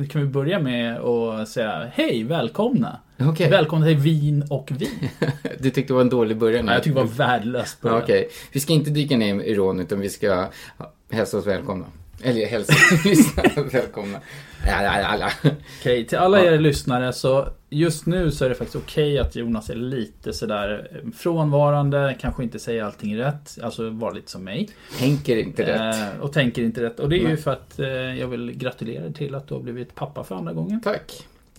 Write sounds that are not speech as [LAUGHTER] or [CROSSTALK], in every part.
Nu kan vi börja med att säga hej, välkomna! Okej. Välkomna till Vin och vin. [LAUGHS] Du tyckte det var en dålig början? Nej, jag tycker det var värdelöst Ja, början. Okej. Vi ska inte dyka ner i rån, utan vi ska hälsa oss välkomna. Eller hälsa [LAUGHS] lyssnarna välkomna. Ja, ja, ja, ja. Okej, till alla Ja. er lyssnare så just nu så är det faktiskt okej att Jonas är lite sådär eh, frånvarande, kanske inte säger allting rätt, alltså var lite som mig. Tänker inte rätt. Eh, och tänker inte rätt. Och det är ju Nej. för att eh, jag vill gratulera dig till att du har blivit pappa för andra gången. Tack.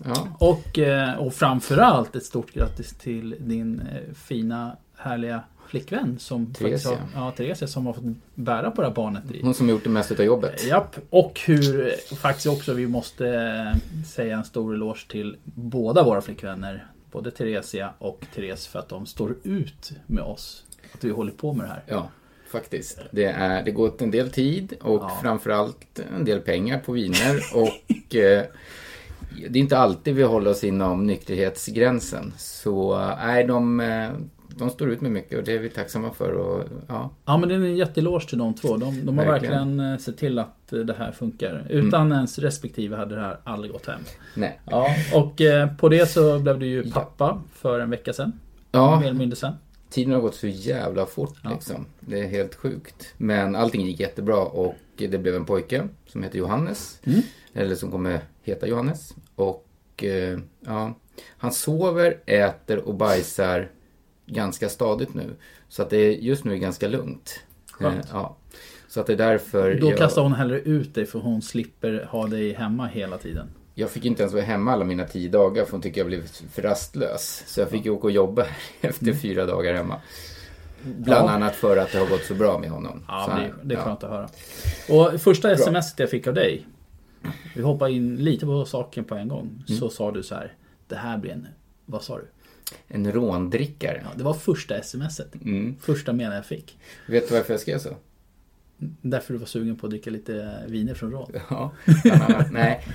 Ja. Och, eh, och framförallt ett stort grattis till din eh, fina, härliga flickvän som Theresia. faktiskt har, ja, Theresia som har fått bära på det här barnet i Hon som har gjort det mesta av jobbet. Japp, och hur faktiskt också vi måste eh, säga en stor eloge till båda våra flickvänner. Både Theresia och Therese för att de står ut med oss. Att vi håller på med det här. Ja, faktiskt. Det, är, det går åt en del tid och Ja. framförallt en del pengar på viner. Och [LAUGHS] eh, det är inte alltid vi håller oss inom nykterhetsgränsen. Så eh, nej, de, de står ut med mycket och det är vi tacksamma för. Och, ja, Ja men det är en jätteeloge till de två. De, de har verkligen, Verkligen. eh, sett till att eh, det här funkar. Utan ens respektive hade det här aldrig gått hem. nej. Ja, och eh, på det så blev du ju pappa för en vecka sedan. Ja, Mer eller mindre sen. tiden har gått så jävla fort Ja. liksom. Det är helt sjukt. Men allting gick jättebra och det blev en pojke som heter Johannes. Mm. Eller som kommer heta Johannes. Och eh, ja, han sover, äter och bajsar ganska stadigt nu. Så att det är, just nu är ganska lugnt. Skönt. Eh, ja. Så att det är därför Då jag, kastar hon hellre ut dig för hon slipper ha dig hemma hela tiden. jag fick inte ens vara hemma alla mina tio dagar för hon tycker jag blev för rastlös. Så jag fick ju åka och jobba [LAUGHS] efter fyra dagar hemma. Bland Ja. annat för att det har gått så bra med honom. Ja, så det, det är ja. skönt att höra. Och första sms jag fick av dig. Vi hoppar in lite på saken på en gång. Mm. Så sa du så här. Det här blir en... Vad sa du? En råndrickare. Ja, det var första smset. Mm. Första meningen jag fick. Vet du varför jag skrev så? Därför du var sugen på att dricka lite viner från Rån. Ja, bland annat. [LAUGHS] Nej,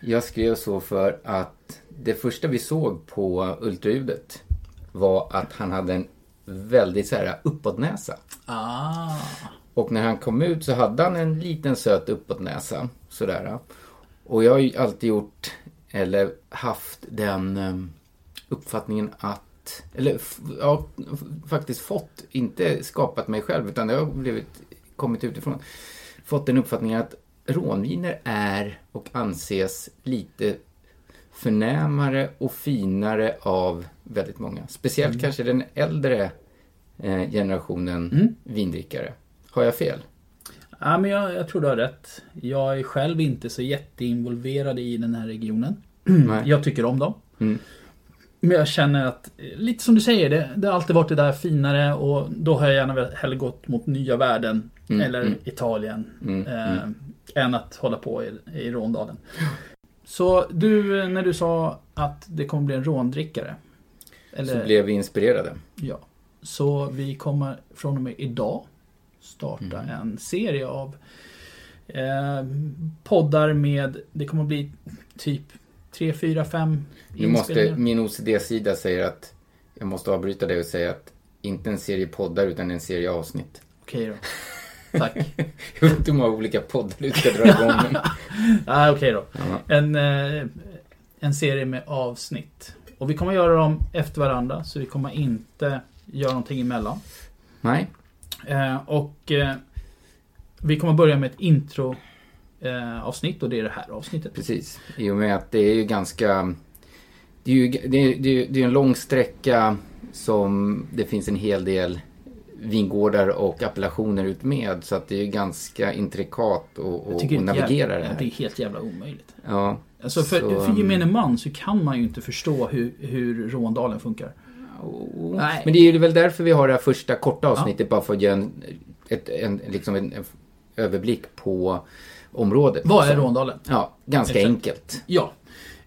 jag skrev så för att det första vi såg på ultraljudet var att han hade en väldigt så här uppåtnäsa. Ah. Och när han kom ut så hade han en liten söt uppåtnäsa. Sådär. Och jag har ju alltid gjort, eller haft den eh, uppfattningen att, eller ja, faktiskt fått, inte skapat mig själv utan det har blivit, kommit utifrån, fått den uppfattningen att rånviner är och anses lite förnämare och finare av väldigt många. Speciellt kanske den äldre eh, generationen Mm. vindrickare. Har jag fel? Ja, men jag, jag tror du har rätt. Jag är själv inte så jätteinvolverad i den här regionen. [CLEARS THROAT] Nej. Jag tycker om dem. Mm. Men jag känner att, lite som du säger, det, det har alltid varit det där finare och då har jag gärna hellre gått mot nya världen Mm, eller mm. Italien Mm, eh, än att hålla på i, i Råndalen. Så du, när du sa att det kommer bli en råndrickare. Eller, Så blev vi inspirerade. Ja. Så vi kommer från och med idag starta Mm. en serie av eh, poddar med, det kommer bli typ 3, 4, 5 Nu måste, min OCD-sida säger att jag måste avbryta det och säga att inte en serie poddar utan en serie avsnitt. Okej då. [LAUGHS] Tack. Jag vet inte hur många olika poddar du ska dra igång. men- [LAUGHS] ah, Okej då. Ja. En, eh, en serie med avsnitt. Och vi kommer göra dem efter varandra så vi kommer inte göra någonting emellan. Nej, Eh, och eh, vi kommer börja med ett intro eh, avsnitt och det är det här avsnittet. precis. I och med att det är ju ganska... Det är ju det är, det är, det är en lång sträcka som det finns en hel del vingårdar och appellationer ut med. Så att det är ganska intrikat att navigera jävla- det Det är här. helt jävla omöjligt. Ja, Alltså för, Så, för gemene man så kan man ju inte förstå hur, hur Råndalen funkar. Nej. Men det är ju väl därför vi har det här första korta avsnittet, bara för att ge en, ett, en, liksom en, en överblick på området. Vad är Råndalen? Ja, ganska Exakt. enkelt. Ja.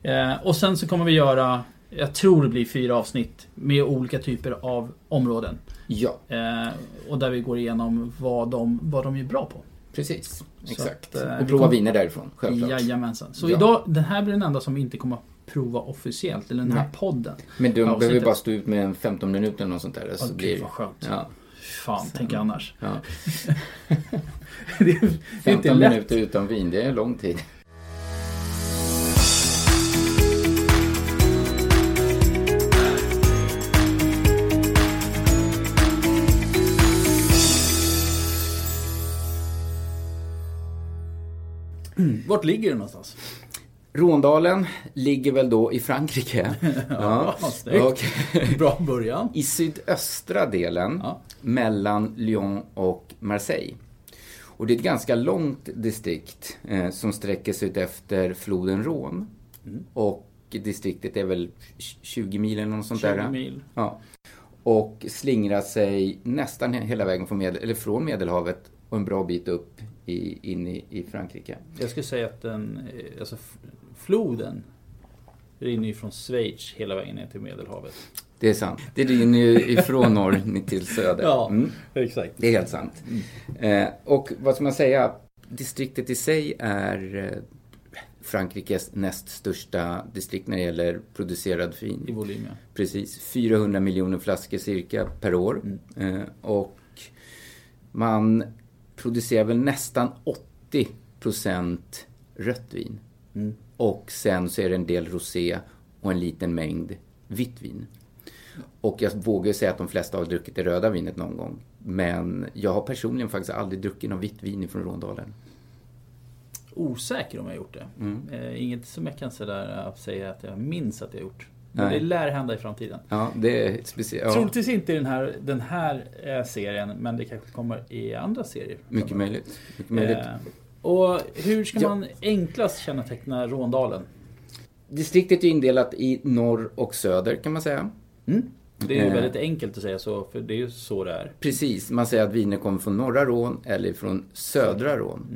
Eh, och sen så kommer vi göra, jag tror det blir fyra avsnitt med olika typer av områden. Ja, Eh, och där vi går igenom vad de, vad de är bra på. precis. Så Exakt. att, eh, och vi prova kom- viner därifrån, självklart. Jajamensan. Så Ja. idag, den här blir den enda som vi inte kommer prova officiellt. Eller den här Nej. podden. Men du behöver bara stå ut med en 15 minuter eller något sånt där. Så Åh, blir gud det. vad skönt. Ja, fan Sen. tänker annars? Ja. [LAUGHS] det, är, det är 15 minuter utan vin, det är lång tid. Mm, vart ligger det någonstans? Råndalen ligger väl då i Frankrike. [LAUGHS] Ja, snyggt. Och [LAUGHS] Bra början. I sydöstra delen, Ja. mellan Lyon och Marseille. Och det är ett ganska långt distrikt eh, som sträcker sig ut efter floden Rhône. Mm. Och distriktet är väl 20 mil eller något sånt 20 där. mil. Ja. Och slingrar sig nästan hela vägen från, Medel, eller från Medelhavet och en bra bit upp i, in i, i Frankrike. Jag skulle säga att den, eh, alltså floden rinner ju från Schweiz hela vägen ner till Medelhavet. Det är sant. Det rinner ju ifrån norr till söder. Ja. Mm. Exakt. Det är helt sant. Eh, och vad ska man säga? Distriktet i sig är eh, Frankrikes näst största distrikt när det gäller producerad I vin. volym ja. Precis. 400 miljoner flaskor cirka per år. Eh, och man producerar väl nästan 80 procent rött vin. Mm. Och sen så är det en del rosé och en liten mängd vitt vin. Och jag vågar säga att de flesta har druckit det röda vinet någon gång. Men jag har personligen faktiskt aldrig druckit något vitt vin från Råndalen. Osäker om jag har gjort det. Mm. Eh, inget som jag kan sådär att säga att jag minns att jag har gjort. Men Nej. det lär hända i framtiden. Ja, det är speciellt. Ja, Troligtvis inte i den här, den här eh, serien, men det kanske kommer i andra serier. mycket möjligt. Mycket möjligt. Eh, och hur ska Ja. man enklast känneteckna Råndalen? Distriktet är indelat i norr och söder kan man säga. Det är ju Eh. väldigt enkelt att säga så, för det är ju så det är. Precis, man säger att viner kommer från norra Rån eller från södra Rån.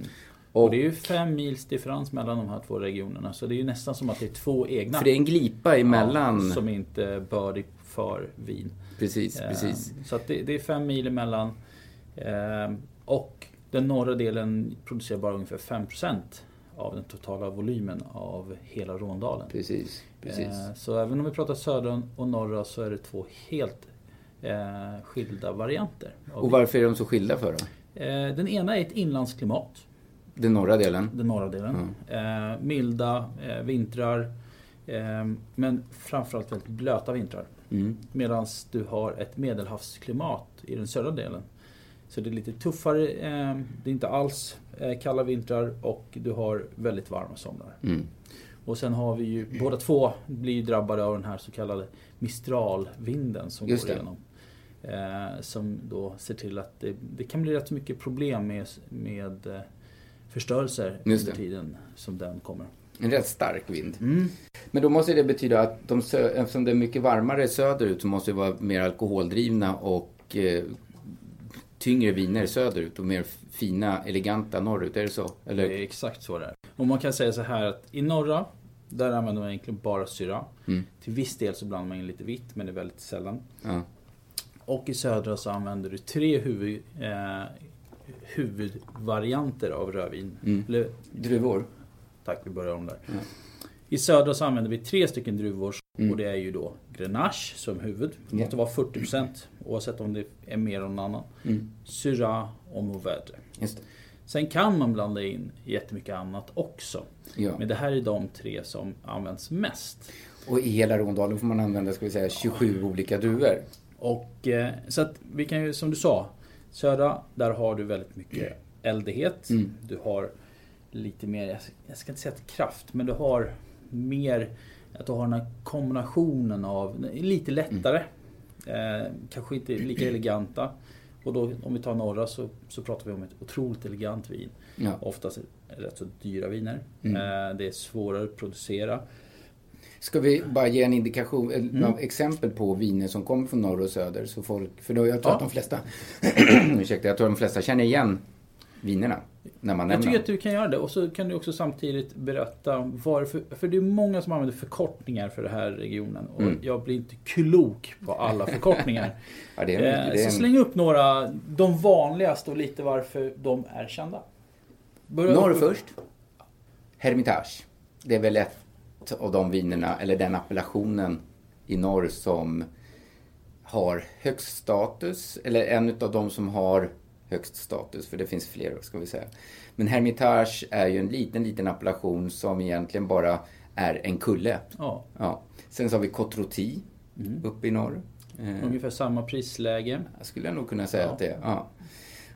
Och Och, det är ju fem mils differens mellan de här två regionerna, så det är ju nästan som att det är två egna. för det är en glipa emellan. Ja, som inte bördig för vin. Precis, Eh, precis. Så det, det är fem mil emellan. Eh, och den norra delen producerar bara ungefär 5% av den totala volymen av hela Råndalen. Precis, precis. Eh, Så även om vi pratar södra och norra så är det två helt eh, skilda varianter. Och varför är de så skilda för då? Eh, Den ena är ett inlandsklimat, Den norra delen? den norra delen. Eh, milda eh, vintrar, eh, men framförallt väldigt blöta vintrar. Mm. Medan du har ett medelhavsklimat i den södra delen. Så det är lite tuffare, eh, det är inte alls eh, kalla vintrar och du har väldigt varma somrar. Mm. Och sen har vi ju, båda två blir ju drabbade av den här så kallade mistralvinden som Just går det. igenom. Eh, som då ser till att det, det kan bli rätt mycket problem med, med eh, förstörelser under det. tiden som den kommer. En rätt stark vind. Mm. Men då måste det betyda att de sö- eftersom det är mycket varmare söderut så måste det vara mer alkoholdrivna och eh, tyngre viner söderut och mer fina, eleganta norrut. Är det så? Det Eller? är exakt så det är. Och man kan säga så här att i norra, där använder man egentligen bara syra. Mm. Till viss del så blandar man in lite vitt, men det är väldigt sällan. Ja. Och i södra så använder du tre huvud, eh, huvudvarianter av rödvin. Mm. Eller, Druvor? tack, vi börjar om där. Ja. I södra så använder vi tre stycken druvor. Mm. Och det är ju då Grenache som huvud. Det Ja. måste vara 40% oavsett om det är mer än någon annan. Mm. Syrah och det. Sen kan man blanda in jättemycket annat också. Ja. Men det här är de tre som används mest. Och i hela Råndalen får man använda, ska vi säga, 27 olika druvor. Och eh, så att vi kan ju, som du sa, södra, där har du väldigt mycket eldighet. Mm. Du har lite mer, jag- ska inte säga kraft, men du har mer, att du har den här kombinationen av, lite lättare. Eh, kanske inte lika eleganta. Och då om vi tar norra så, så pratar vi om ett otroligt elegant vin. Ja. Oftast rätt så dyra viner. Mm. Eh, det är svårare att producera. Ska vi bara ge en indikation, Mm. exempel på viner som kommer från norr och söder? Så folk, för då jag tror Ja. att de flesta, [CLEARS THROAT] ursäkta, jag tror att de flesta känner igen vinerna när man Jag tycker att du kan göra det och så kan du också samtidigt berätta varför. För det är många som använder förkortningar för den här regionen och Mm. jag blir inte klok på alla [LAUGHS] förkortningar. Ja, en- Eh, så en, släng upp några, de vanligaste och lite varför de är kända. Börja Norr upp- först. Hermitage. Det är väl ett av de vinerna, eller den appellationen i norr som har högst status, eller en av de som har högst status, för det finns fler ska vi säga. Men Hermitage är ju en liten, liten appellation som egentligen bara är en kulle. Ja, Ja. Sen så har vi Cotroti uppe i norr. Eh, ungefär samma prisläge. jag skulle nog kunna säga Ja. att det är. Ja.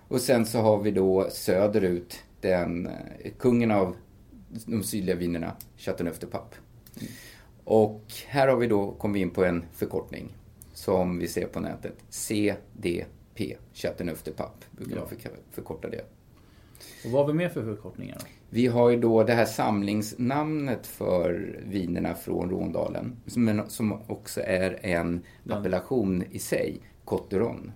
Och sen så har vi då söderut den eh, kungen av de sydliga vinerna, Chateauneuf de Pape. Och här har vi då kommit in på en förkortning som vi ser på nätet. CDP, Chateauneuf de Pape, brukar man Ja. förkorta det. Och vad har vi mer för förkortningar då? Vi har ju då det här samlingsnamnet för vinerna från Råndalen, som, som också är en appellation i sig, Cotteron.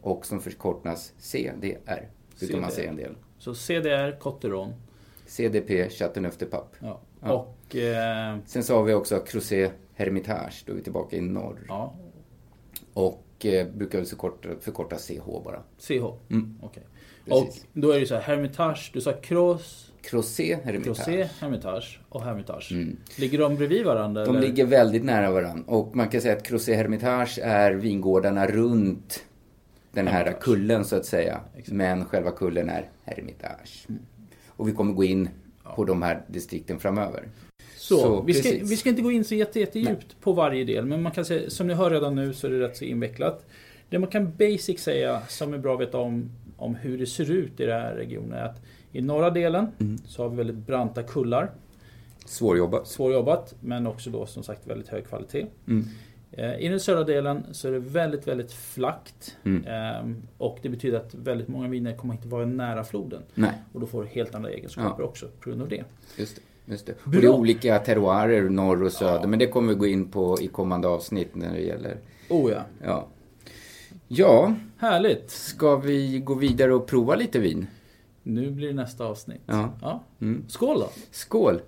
Och som förkortas CDR, brukar man CDR. säga en del. Så CDR, Cotteron. CDP, Chateauneuf de Pape. Ja. Ja. Och... Eh, Sen så har vi också Crozet Hermitage, då är vi tillbaka i norr. ja, Och eh, brukar vi förkorta, förkorta CH bara. CH. Mm. Okej. Och Precis. då är det så här, Hermitage, du sa Cross, Crozet Hermitage. Crozet, Hermitage och Hermitage. Mm. Ligger de bredvid varandra? De eller? ligger väldigt nära varandra. Och man kan säga att Crozet Hermitage är vingårdarna runt den här Hermitage. kullen så att säga. Exakt. Men själva kullen är Hermitage. Och vi kommer gå in på de här distrikten framöver. Så, Så, vi, ska, vi ska inte gå in så jätte, jättedjupt på varje del, men man kan säga, som ni hör redan nu så är det rätt så invecklat. Det man kan basic säga, som är bra att veta om, om hur det ser ut i den här regionen, är att i norra delen Mm. så har vi väldigt branta kullar. Svårjobbat. Svårjobbat, men också då som sagt väldigt hög kvalitet. Mm. Eh, I den södra delen så är det väldigt, väldigt flackt. Mm. Ehm, och det betyder att väldigt många viner kommer inte vara nära floden. Nej, Och då får du helt andra egenskaper också på grund av det. just det. Just det. Och det är olika terroirer norr och söder. Ja. Men det kommer vi gå in på i kommande avsnitt när det gäller... Oh ja. Ja. Ja, Härligt! ska vi gå vidare och prova lite vin? Nu blir det nästa avsnitt. Ja. ja. Mm. Skål då! Skål!